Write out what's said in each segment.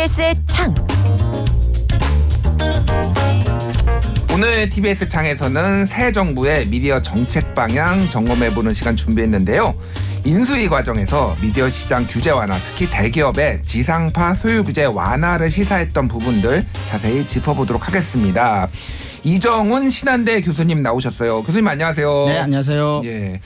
TBS의 창. 오늘 TBS 창에서는 새 정부의 미디어 정책 방향 점검해보는 시간 준비했는데요. 인수위 과정에서 미디어 시장 규제 완화, 특히 대기업의 지상파 소유 규제 완화를 시사했던 부분들 자세히 짚어보도록 하겠습니다. 이정훈 신한대 교수님 나오셨어요. 교수님 안녕하세요. 네, 안녕하세요. 예.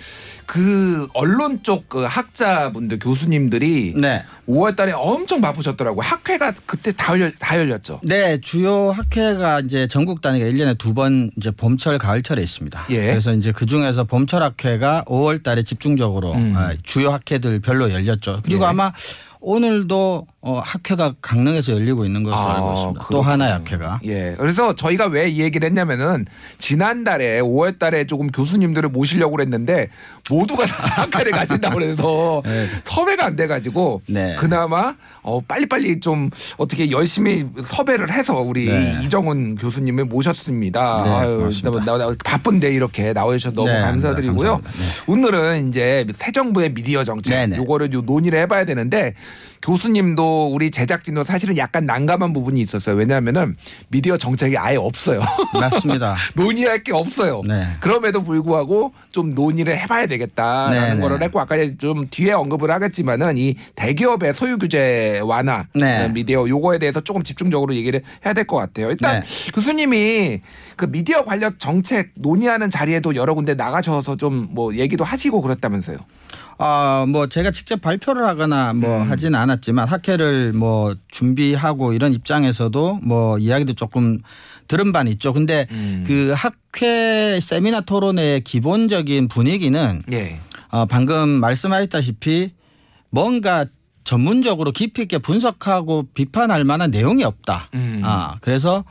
그 언론 쪽 그 학자분들 교수님들이 네. 5월 달에 엄청 바쁘셨더라고요. 학회가 그때 다, 열려, 다 열렸죠. 네, 주요 학회가 이제 전국 단위가 1년에 두 번 이제 봄철 가을철에 있습니다. 예. 그래서 이제 그 중에서 봄철 학회가 5월 달에 집중적으로 음. 아, 주요 학회들 별로 열렸죠. 그리고 예. 아마 오늘도 어, 학회가 강릉에서 열리고 있는 것으로 아, 알고 있습니다. 또 그렇군요. 하나의 학회가. 예. 그래서 저희가 왜 이 얘기를 했냐면은 지난달에 5월 달에 조금 교수님들을 모시려고 그랬는데 모두가 다 학회를 가진다고 그래서 네. 섭외가 안 돼가지고 네. 그나마 어, 빨리빨리 좀 어떻게 열심히 섭외를 해서 우리 네. 이정훈 교수님을 모셨습니다. 네, 아유. 나, 나, 나 바쁜데 이렇게 나와주셔서 너무 네, 감사드리고요. 네. 오늘은 이제 새 정부의 미디어 정책. 요거를 요 논의를 해봐야 되는데 교수님도 우리 제작진도 사실은 약간 난감한 부분이 있었어요. 왜냐하면은 미디어 정책이 아예 없어요. 맞습니다. 논의할 게 없어요. 네. 그럼에도 불구하고 좀 논의를 해봐야 되겠다라는 네네. 거를 했고 아까 좀 뒤에 언급을 하겠지만은 이 대기업의 소유 규제 완화 네. 미디어 요거에 대해서 조금 집중적으로 얘기를 해야 될 것 같아요. 일단 네. 교수님이 그 미디어 관련 정책 논의하는 자리에도 여러 군데 나가셔서 좀 뭐 얘기도 하시고 그랬다면서요. 아, 뭐 제가 직접 발표를 하거나 뭐 음. 하지는 않았지만 학회를 뭐 준비하고 이런 입장에서도 뭐 이야기도 조금 들은 바는 있죠. 근데 음. 그 학회 세미나 토론의 기본적인 분위기는 예. 어, 방금 말씀하셨다시피 뭔가 전문적으로 깊이 있게 분석하고 비판할 만한 내용이 없다. 음. 아, 그래서 어,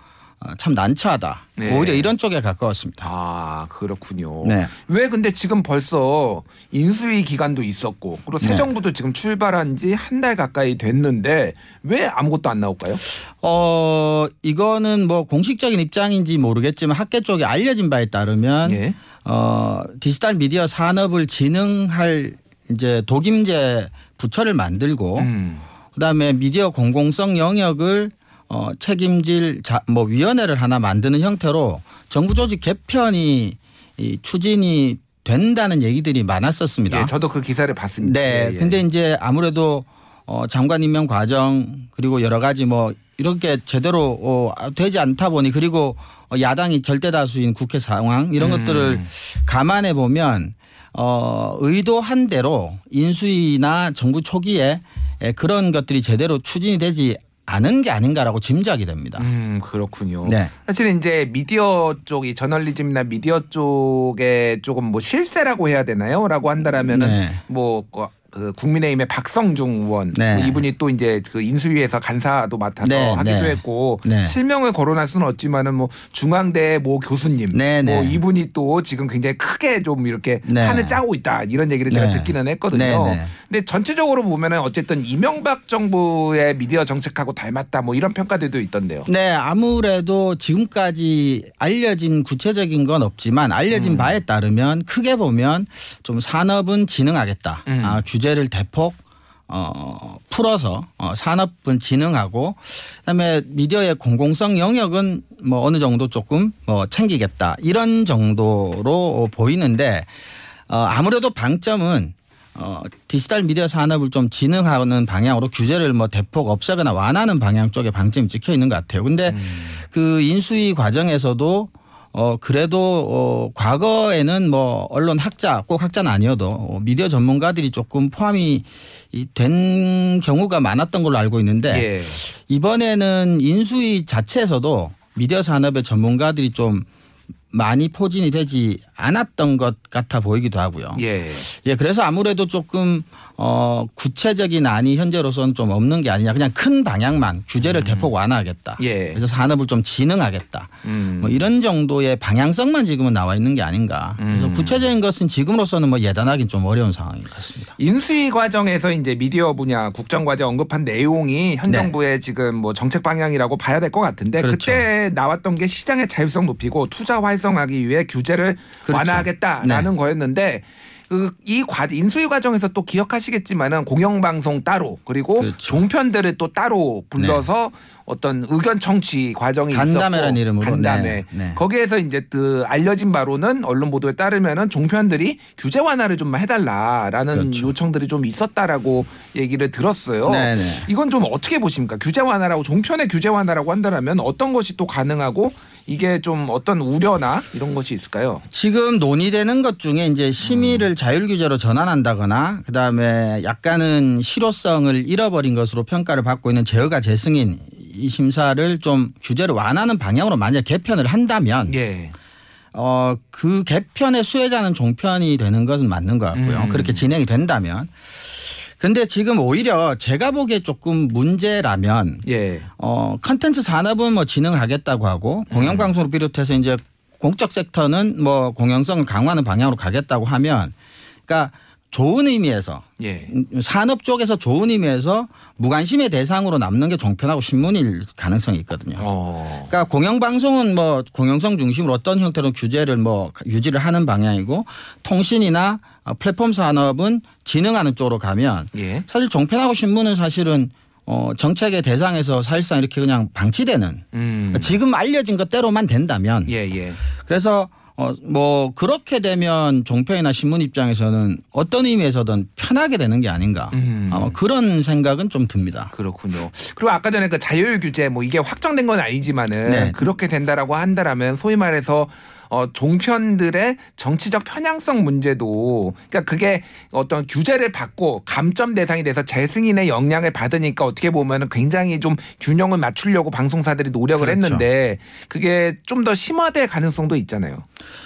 참 난처하다. 네. 오히려 이런 쪽에 가까웠습니다. 아 그렇군요. 네. 왜 근데 지금 벌써 인수위 기간도 있었고 그리고 새 네. 정부도 지금 출발한 지 한 달 가까이 됐는데 왜 아무것도 안 나올까요? 어, 이거는 뭐 공식적인 입장인지 모르겠지만 학계 쪽에 알려진 바에 따르면 예. 어, 디지털 미디어 산업을 진흥할 이제 독임제 부처를 만들고 음. 그다음에 미디어 공공성 영역을 어, 책임질 자, 뭐 위원회를 하나 만드는 형태로 정부 조직 개편이 이 추진이 된다는 얘기들이 많았었습니다. 예, 저도 그 기사를 봤습니다. 네. 예, 예. 근데 이제 아무래도 어 장관 임명 과정 그리고 여러 가지 뭐 이렇게 제대로 어 되지 않다 보니 그리고 어 야당이 절대 다수인 국회 상황 이런 음. 것들을 감안해 보면 어 의도한 대로 인수위나 정부 초기에 에, 그런 것들이 제대로 추진이 되지 않은 게 아닌가라고 짐작이 됩니다. 음 그렇군요. 네. 사실은 이제 미디어 쪽이 저널리즘이나 미디어 쪽에 조금 뭐 실세라고 해야 되나요?라고 한다라면은 네. 뭐. 그 국민의힘의 박성중 의원 네. 뭐 이분이 또 이제 그 인수위에서 간사도 맡아서 네, 하기도 네. 했고 네. 실명을 거론할 수는 없지만은 뭐 중앙대 모 교수님 네, 뭐 네. 이분이 또 지금 굉장히 크게 좀 이렇게 네. 판을 짜고 있다 이런 얘기를 제가 네. 듣기는 했거든요. 근데 전체적으로 보면은 어쨌든 이명박 정부의 미디어 정책하고 닮았다 뭐 이런 평가들도 있던데요. 네, 아무래도 지금까지 알려진 구체적인 건 없지만 알려진 음. 바에 따르면 크게 보면 좀 산업은 진흥하겠다. 음. 아, 규제 를 대폭 어, 풀어서 어, 산업은 진흥하고 그다음에 미디어의 공공성 영역은 뭐 어느 정도 조금 뭐 챙기겠다 이런 정도로 보이는데 어, 아무래도 방점은 어, 디지털 미디어 산업을 좀 진흥하는 방향으로 규제를 뭐 대폭 없애거나 완화하는 방향 쪽에 방점이 찍혀 있는 것 같아요. 근데 그 인수위 과정에서도 어 그래도 어 과거에는 뭐 언론 학자 꼭 학자는 아니어도 어, 미디어 전문가들이 조금 포함이 이된 경우가 많았던 걸로 알고 있는데 예. 이번에는 인수위 자체에서도 미디어 산업의 전문가들이 좀 많이 포진이 되지 않았던 것 같아 보이기도 하고요. 예. 예, 그래서 아무래도 조금 어 구체적인 안이 현재로서는 좀 없는 게 아니냐. 그냥 큰 방향만 규제를 대폭 완화하겠다. 예. 그래서 산업을 좀 진흥하겠다. 음. 뭐 이런 정도의 방향성만 지금은 나와 있는 게 아닌가. 그래서 음. 구체적인 것은 지금으로서는 뭐 예단하기는 좀 어려운 상황인 것 같습니다. 인수위 과정에서 이제 미디어 분야 국정 과제 언급한 내용이 현 네. 정부의 지금 뭐 정책 방향이라고 봐야 될 것 같은데 그 그렇죠. 때 나왔던 게 시장의 자율성 높이고 투자 활성 화하기 위해 규제를 그렇죠. 완화하겠다라는 거였는데 그이과 인수위 과정에서 또 기억하시겠지만은 공영방송 따로 그리고 그렇죠. 종편들을 또 따로 불러서 어떤 의견 청취 과정이 간담회라는 있었고 이름으로. 간담회 네. 네. 거기에서 이제 그 알려진 바로는 언론 보도에 따르면은 종편들이 규제 완화를 좀 해달라라는 그렇죠. 요청들이 좀 있었다라고 얘기를 들었어요. 네, 네. 이건 좀 어떻게 보십니까? 규제 완화라고 종편의 규제 완화라고 한다면 어떤 것이 또 가능하고 이게 좀 어떤 우려나 이런 것이 있을까요? 지금 논의되는 것 중에 이제 심의를 자율 규제로 전환한다거나 그다음에 약간은 실효성을 잃어버린 것으로 평가를 받고 있는 제어가 재승인 이 심사를 좀 규제를 완화하는 방향으로 만약 개편을 한다면 예. 어, 그 개편의 수혜자는 종편이 되는 것은 맞는 것 같고요. 음. 그렇게 진행이 된다면. 근데 지금 오히려 제가 보기에 조금 문제라면 예. 어, 컨텐츠 산업은 뭐 진흥하겠다고 하고 공영 방송을 비롯해서 이제 공적 섹터는 뭐 공영성을 강화하는 방향으로 가겠다고 하면 그러니까 좋은 의미에서 예. 산업 쪽에서 좋은 의미에서 무관심의 대상으로 남는 게 종편하고 신문일 가능성이 있거든요. 어. 그러니까 공영방송은 뭐 공영성 중심으로 어떤 형태로 규제를 뭐 유지를 하는 방향이고 통신이나 어, 플랫폼 산업은 진흥하는 쪽으로 가면 예. 사실 종편하고 신문은 사실은 어 정책의 대상에서 사실상 이렇게 그냥 방치되는 음. 지금 알려진 것대로만 된다면 예, 예. 그래서 어 뭐 그렇게 되면 종편이나 신문 입장에서는 어떤 의미에서든 편하게 되는 게 아닌가 음. 어, 그런 생각은 좀 듭니다. 그렇군요. 그리고 아까 전에 그 자율 규제 뭐 이게 확정된 건 아니지만은 네. 그렇게 된다라고 한다라면 소위 말해서 어 종편들의 정치적 편향성 문제도 그러니까 그게 어떤 규제를 받고 감점 대상이 돼서 재승인의 영향을 받으니까 어떻게 보면은 굉장히 좀 균형을 맞추려고 방송사들이 노력을 그렇죠. 했는데 그게 좀 더 심화될 가능성도 있잖아요.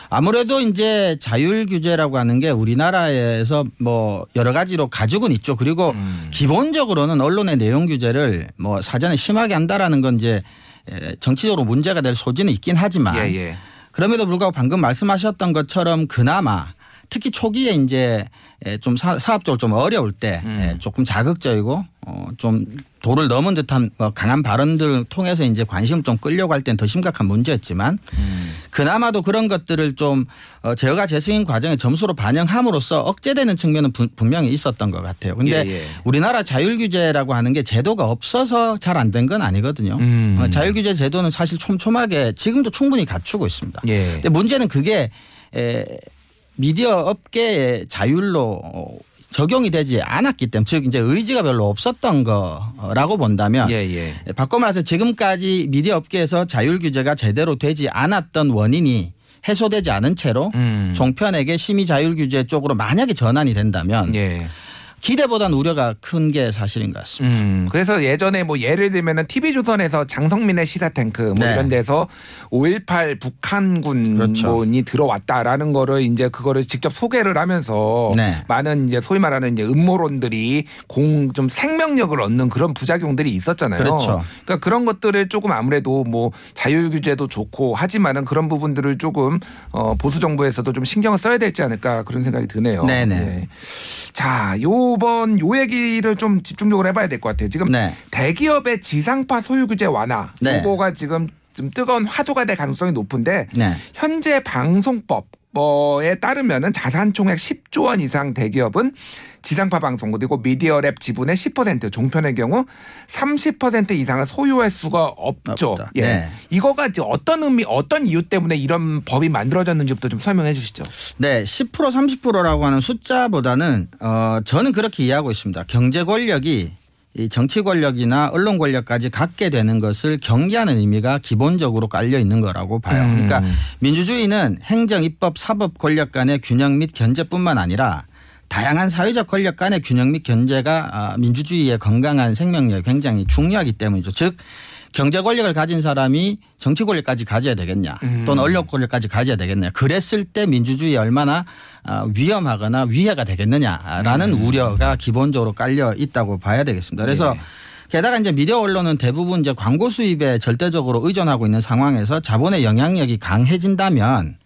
아무래도 이제 자율 규제라고 하는 게 우리나라에서 뭐 여러 가지로 가지고는 있죠. 그리고 음. 기본적으로는 언론의 내용 규제를 뭐 사전에 심하게 한다라는 건 이제 에, 정치적으로 문제가 될 소지는 있긴 하지만 예, 예. 그럼에도 불구하고 방금 말씀하셨던 것처럼 그나마 특히 초기에 이제 에, 좀 사, 사업적으로 좀 어려울 때 음. 에, 조금 자극적이고 어, 좀 도를 넘은 듯한 뭐 강한 발언들을 통해서 이제 관심을 좀 끌려고 할땐더 심각한 문제였지만 음. 그나마도 그런 것들을 좀 어, 제어가 재승인 과정에 점수로 반영함으로써 억제되는 측면은 분- 분명히 있었던 것 같아요. 근데 예, 예. 우리나라 자율규제라고 하는 게 제도가 없어서 잘 안 된 건 아니거든요. 음. 어, 자율규제 제도는 사실 촘촘하게 지금도 충분히 갖추고 있습니다. 예. 근데 문제는 그게 에, 미디어 업계의 자율로 어, 적용이 되지 않았기 때문에 즉 이제 의지가 별로 없었던 거라고 본다면 예, 예. 바꿔 말해서 지금까지 미디어 업계에서 자율 규제가 제대로 되지 않았던 원인이 해소되지 않은 채로 음. 종편에게 심의 자율 규제 쪽으로 만약에 전환이 된다면 예. 기대보다는 우려가 큰 게 사실인 것 같습니다. 음, 그래서 예전에 뭐 예를 들면은 TV조선에서 장성민의 시사탱크 뭐 네. 이런 데서 5.18 북한군이 그렇죠. 들어왔다라는 거를 이제 그거를 직접 소개를 하면서 네. 많은 이제 소위 말하는 이제 음모론들이 공 좀 생명력을 얻는 그런 부작용들이 있었잖아요. 그렇죠. 그러니까 그런 것들을 조금 아무래도 뭐 자율 규제도 좋고 하지만은 그런 부분들을 조금 어 보수 정부에서도 좀 신경을 써야 되지 않을까 그런 생각이 드네요. 네네. 네. 자, 요번 요 얘기를 좀 집중적으로 해봐야 될 것 같아요. 지금 네. 대기업의 지상파 소유 규제 완화 네. 요거가 지금 좀 뜨거운 화두가 될 가능성이 높은데 네. 현재 방송법 에 따르면은 자산 총액 10조 원 이상 대기업은 지상파 방송 그리고 미디어랩 지분의 10% 종편의 경우 30% 이상을 소유할 수가 없죠. 없다. 예. 네. 이거가 이제 어떤 의미, 어떤 이유 때문에 이런 법이 만들어졌는지부터 좀 설명해 주시죠. 네, 10% 30%라고 하는 숫자보다는 어 저는 그렇게 이해하고 있습니다. 경제 권력이 이 정치 권력이나 언론 권력까지 갖게 되는 것을 경계하는 의미가 기본적으로 깔려 있는 거라고 봐요. 음. 그러니까 민주주의는 행정, 입법, 사법 권력 간의 균형 및 견제뿐만 아니라 다양한 사회적 권력 간의 균형 및 견제가 아, 민주주의의 건강한 생명력에 굉장히 중요하기 때문이죠. 즉 경제 권력을 가진 사람이 정치 권력까지 가져야 되겠냐 또는 언론 권력까지 가져야 되겠냐 그랬을 때 민주주의에 얼마나 아, 위험하거나 위해가 되겠느냐라는 우려가 기본적으로 깔려 있다고 봐야 되겠습니다. 그래서 네. 게다가 이제 미디어 언론은 대부분 이제 광고 수입에 절대적으로 의존하고 있는 상황에서 자본의 영향력이 강해진다면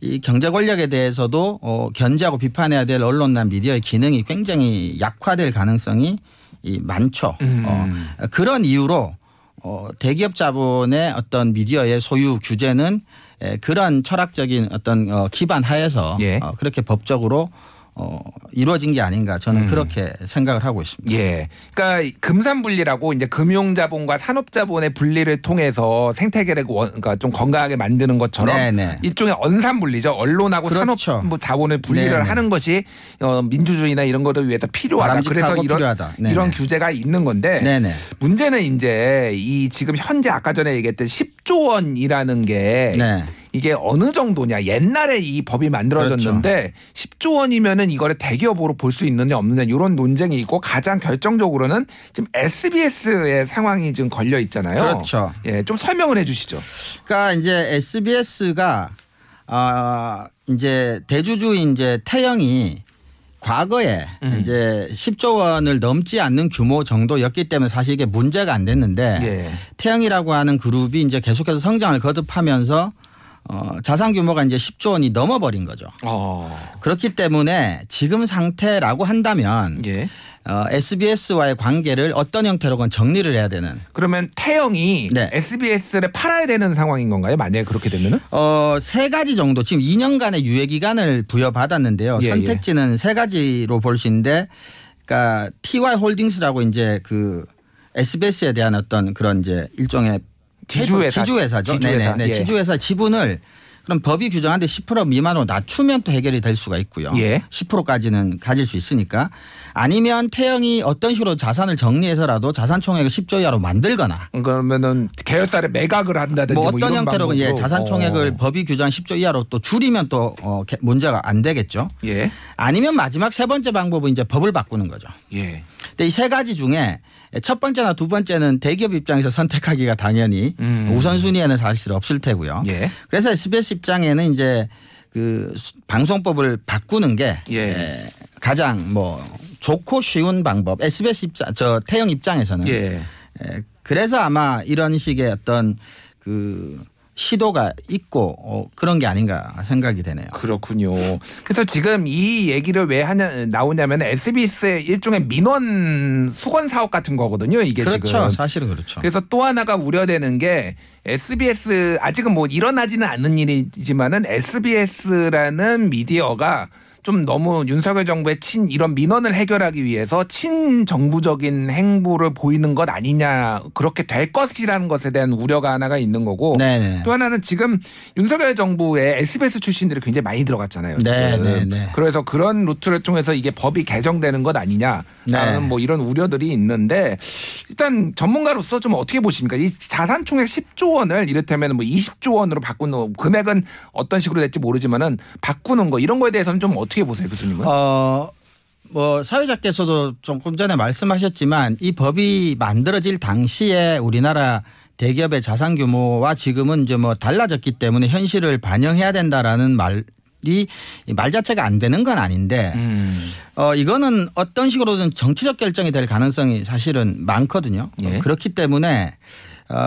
이 경제 권력에 대해서도 어, 견제하고 비판해야 될 언론이나 미디어의 기능이 굉장히 약화될 가능성이 이 많죠. 음. 어, 그런 이유로 어, 대기업 자본의 어떤 미디어의 소유 규제는 에, 그런 철학적인 어떤 어, 기반 하에서 예. 어, 그렇게 법적으로 어, 이루어진 게 아닌가 저는 음. 그렇게 생각을 하고 있습니다. 예. 그러니까 금산 분리라고 이제 금융 자본과 산업 자본의 분리를 통해서 생태계를 원- 그러니까 좀 건강하게 만드는 것처럼 네네. 일종의 언산 분리죠. 언론하고 그렇죠. 산업 자본을 분리를 네네. 하는 것이 어, 민주주의나 이런 거를 위해서 필요하다. 그래서 이런 필요하다. 네네. 이런 규제가 있는 건데 네네. 문제는 이제 이 지금 현재 아까 전에 얘기했던 10조 원이라는 게 네. 이게 어느 정도냐 옛날에 이 법이 만들어졌는데 그렇죠. 10조 원이면은 이거를 대기업으로 볼 수 있느냐 없느냐 이런 논쟁이 있고 가장 결정적으로는 지금 SBS의 상황이 지금 걸려 있잖아요. 그렇죠. 예, 좀 설명을 해주시죠. 그러니까 이제 SBS가 아 이제 대주주인 이제 태영이 과거에 음. 이제 10조 원을 넘지 않는 규모 정도였기 때문에 사실 이게 문제가 안 됐는데 예. 태영이라고 하는 그룹이 이제 계속해서 성장을 거듭하면서 어 자산 규모가 이제 10조 원이 넘어버린 거죠. 어, 그렇기 때문에 지금 상태라고 한다면 예. 어, SBS와의 관계를 어떤 형태로건 정리를 해야 되는 그러면 태영이 네. SBS를 팔아야 되는 상황인 건가요? 만약에 그렇게 되면은? 어, 세 가지 정도 지금 2년간의 유예 기간을 부여받았는데요. 예, 선택지는 세 가지로 볼 수 있는데 그러니까 TY 홀딩스라고 이제 그 SBS에 대한 어떤 그런 이제 일종의 지주회사. 지주회사죠. 지주회사. 네네. 네. 예. 지주회사 지분을 그럼 법이 규정한데 10% 미만으로 낮추면 또 해결이 될 수가 있고요. 예. 10%까지는 가질 수 있으니까 아니면 태영이 어떤 식으로 자산을 정리해서라도 자산 총액을 10조 이하로 만들거나 그러면은 계열사를 매각을 한다든지 뭐뭐 어떤 이런 형태로 예. 자산 총액을 어. 법이 규정한 10조 이하로 또 줄이면 또 어, 개- 문제가 안 되겠죠. 예. 아니면 마지막 세 번째 방법은 이제 법을 바꾸는 거죠. 예. 근데 이 세 가지 중에 첫 번째나 두 번째는 대기업 입장에서 선택하기가 당연히 음. 우선순위에는 사실 없을 테고요. 예. 그래서 SBS 입장에는 이제 그 수- 방송법을 바꾸는 게 예. 에, 가장 뭐 좋고 쉬운 방법. SBS 입장 저 태영 입장에서는 예. 에, 그래서 아마 이런 식의 어떤 그 시도가 있고 어, 그런 게 아닌가 생각이 되네요. 그렇군요. 그래서 지금 이 얘기를 왜 하냐 나오냐면 SBS의 일종의 민원 수건 사업 같은 거거든요. 이게 그렇죠. 지금. 사실은 그렇죠. 그래서 또 하나가 우려되는 게 SBS 아직은 뭐 일어나지는 않는 일이지만은 SBS라는 미디어가 좀 너무 윤석열 정부의 친 이런 민원을 해결하기 위해서 친정부적인 행보를 보이는 것 아니냐 그렇게 될 것이라는 것에 대한 우려가 하나가 있는 거고 네네. 또 하나는 지금 윤석열 정부에 SBS 출신들이 굉장히 많이 들어갔잖아요. 네, 지금. 네, 네. 그래서 그런 루트를 통해서 이게 법이 개정되는 것 아니냐라는 네. 뭐 이런 우려들이 있는데 일단 전문가로서 좀 어떻게 보십니까? 이 자산 총액 10조 원을 이를테면 뭐 20조 원으로 바꾸는 금액은 어떤 식으로 될지 모르지만은 바꾸는 거 이런 거에 대해서는 좀 어떻게 보세요, 교수님은? 어, 뭐 사회자께서도 조금 전에 말씀하셨지만 이 법이 만들어질 당시에 우리나라 대기업의 자산 규모와 지금은 이제 뭐 달라졌기 때문에 현실을 반영해야 된다라는 말이 이말 자체가 안 되는 건 아닌데 음. 어 이거는 어떤 식으로든 정치적 결정이 될 가능성이 사실은 많거든요. 예. 어, 그렇기 때문에 어,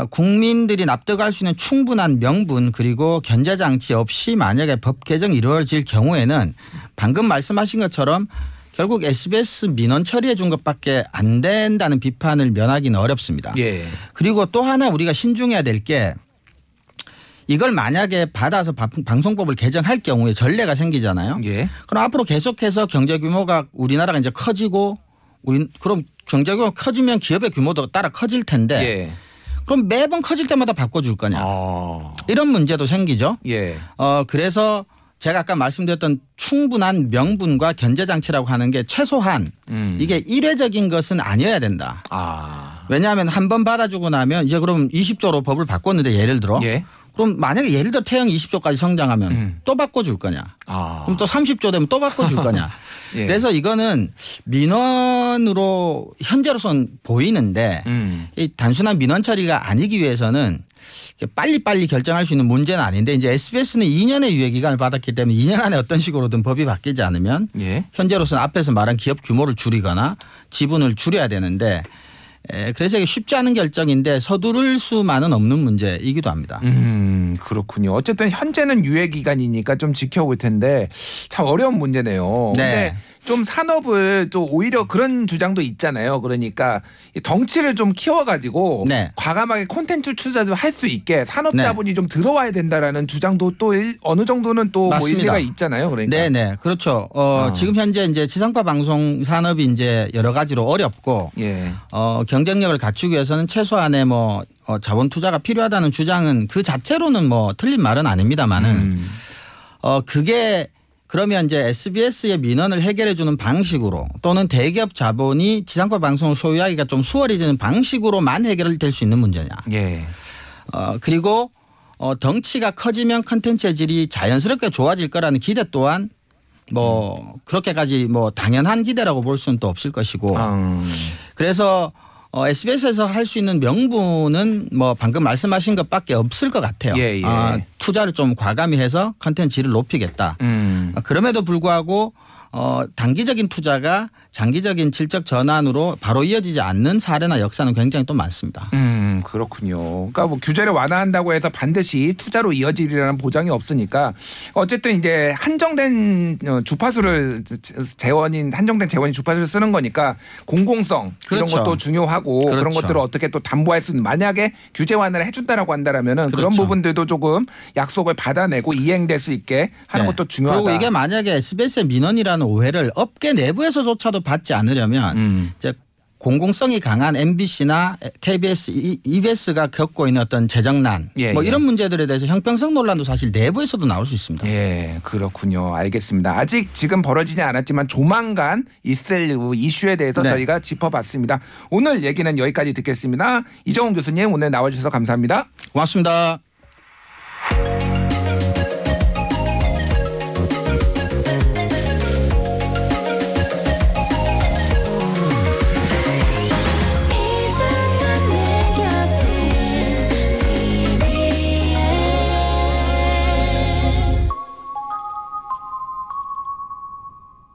국민들이 납득할 수 있는 충분한 명분 그리고 견제 장치 없이 만약에 법 개정이 이루어질 경우에는 방금 말씀하신 것처럼 결국 SBS 민원 처리해 준 것밖에 안 된다는 비판을 면하기는 어렵습니다. 예. 그리고 또 하나 우리가 신중해야 될 게 이걸 만약에 받아서 바- 방송법을 개정할 경우에 전례가 생기잖아요. 예. 그럼 앞으로 계속해서 경제 규모가 우리나라가 이제 커지고 우리 그럼 경제 규모가 커지면 기업의 규모도 따라 커질 텐데 예. 그럼 매번 커질 때마다 바꿔줄 거냐 아. 이런 문제도 생기죠. 예. 어 그래서 제가 아까 말씀드렸던 충분한 명분과 견제 장치라고 하는 게 최소한 음. 이게 일회적인 것은 아니어야 된다. 아. 왜냐하면 한 번 받아주고 나면 이제 그럼 20조로 법을 바꿨는데 예를 들어 예. 그럼 만약에 예를 들어 태형 20조까지 성장하면 음. 또 바꿔줄 거냐? 아. 그럼 또 30조 되면 또 바꿔줄 거냐? 예. 그래서 이거는 민원으로 현재로선 보이는데 음. 이 단순한 민원 처리가 아니기 위해서는 빨리 빨리 결정할 수 있는 문제는 아닌데 이제 SBS는 2년의 유예 기간을 받았기 때문에 2년 안에 어떤 식으로든 법이 바뀌지 않으면 예. 현재로서는 앞에서 말한 기업 규모를 줄이거나 지분을 줄여야 되는데 에, 그래서 이게 쉽지 않은 결정인데 서두를 수만은 없는 문제이기도 합니다. 음, 그렇군요. 어쨌든 현재는 유예 기간이니까 좀 지켜볼 텐데 참 어려운 문제네요. 네. 근데 좀 산업을 또 오히려 그런 주장도 있잖아요. 그러니까 이 덩치를 좀 키워가지고 네. 과감하게 콘텐츠 투자도 할 수 있게 산업 네. 자본이 좀 들어와야 된다라는 주장도 또 일- 어느 정도는 또뭐 맞습니다. 일리가 있잖아요. 그러니까. 네네 그렇죠. 어, 어. 지금 현재 이제 지상파 방송 산업이 이제 여러 가지로 어렵고 예. 어, 경쟁력을 갖추기 위해서는 최소한의 뭐 어, 자본 투자가 필요하다는 주장은 그 자체로는 뭐 틀린 말은 아닙니다만은 음. 어 그게 그러면 이제 SBS의 민원을 해결해 주는 방식으로 또는 대기업 자본이 지상파 방송을 소유하기가 좀 수월해지는 방식으로만 해결될 수 있는 문제냐. 예. 어 그리고 어 덩치가 커지면 컨텐츠의 질이 자연스럽게 좋아질 거라는 기대 또한 뭐 그렇게까지 뭐 당연한 기대라고 볼 수는 또 없을 것이고 음. 그래서 어, SBS에서 할 수 있는 명분은 뭐 방금 말씀하신 것밖에 없을 것 같아요. 예, 예. 아, 투자를 좀 과감히 해서 컨텐츠를 높이겠다. 음. 아, 그럼에도 불구하고 어, 단기적인 투자가 장기적인 질적 전환으로 바로 이어지지 않는 사례나 역사는 굉장히 또 많습니다. 음, 그렇군요. 그러니까 뭐 규제를 완화한다고 해서 반드시 투자로 이어지리라는 보장이 없으니까 어쨌든 이제 한정된 어, 주파수를 재원인 한정된 재원인 주파수를 쓰는 거니까 공공성 이런 그렇죠. 것도 중요하고 그런 그렇죠. 것들을 어떻게 또 담보할 수 있는 만약에 규제 완화를 해준다라고 한다라면은 그런 그렇죠. 부분들도 조금 약속을 받아내고 이행될 수 있게 하는 네. 것도 중요하다. 그리고 이게 만약에 SBS의 민원이라는 오해를 업계 내부에서조차도 받지 않으려면 음. 이제 공공성이 강한 MBC나 KBS, EBS가 겪고 있는 어떤 재정난 예, 뭐 예. 이런 문제들에 대해서 형평성 논란도 사실 내부에서도 나올 수 있습니다. 예, 그렇군요. 알겠습니다. 아직 지금 벌어지지 않았지만 조만간 있을 이슈에 대해서 네. 저희가 짚어봤습니다. 오늘 얘기는 여기까지 듣겠습니다. 이정훈 교수님 오늘 나와주셔서 감사합니다. 고맙습니다.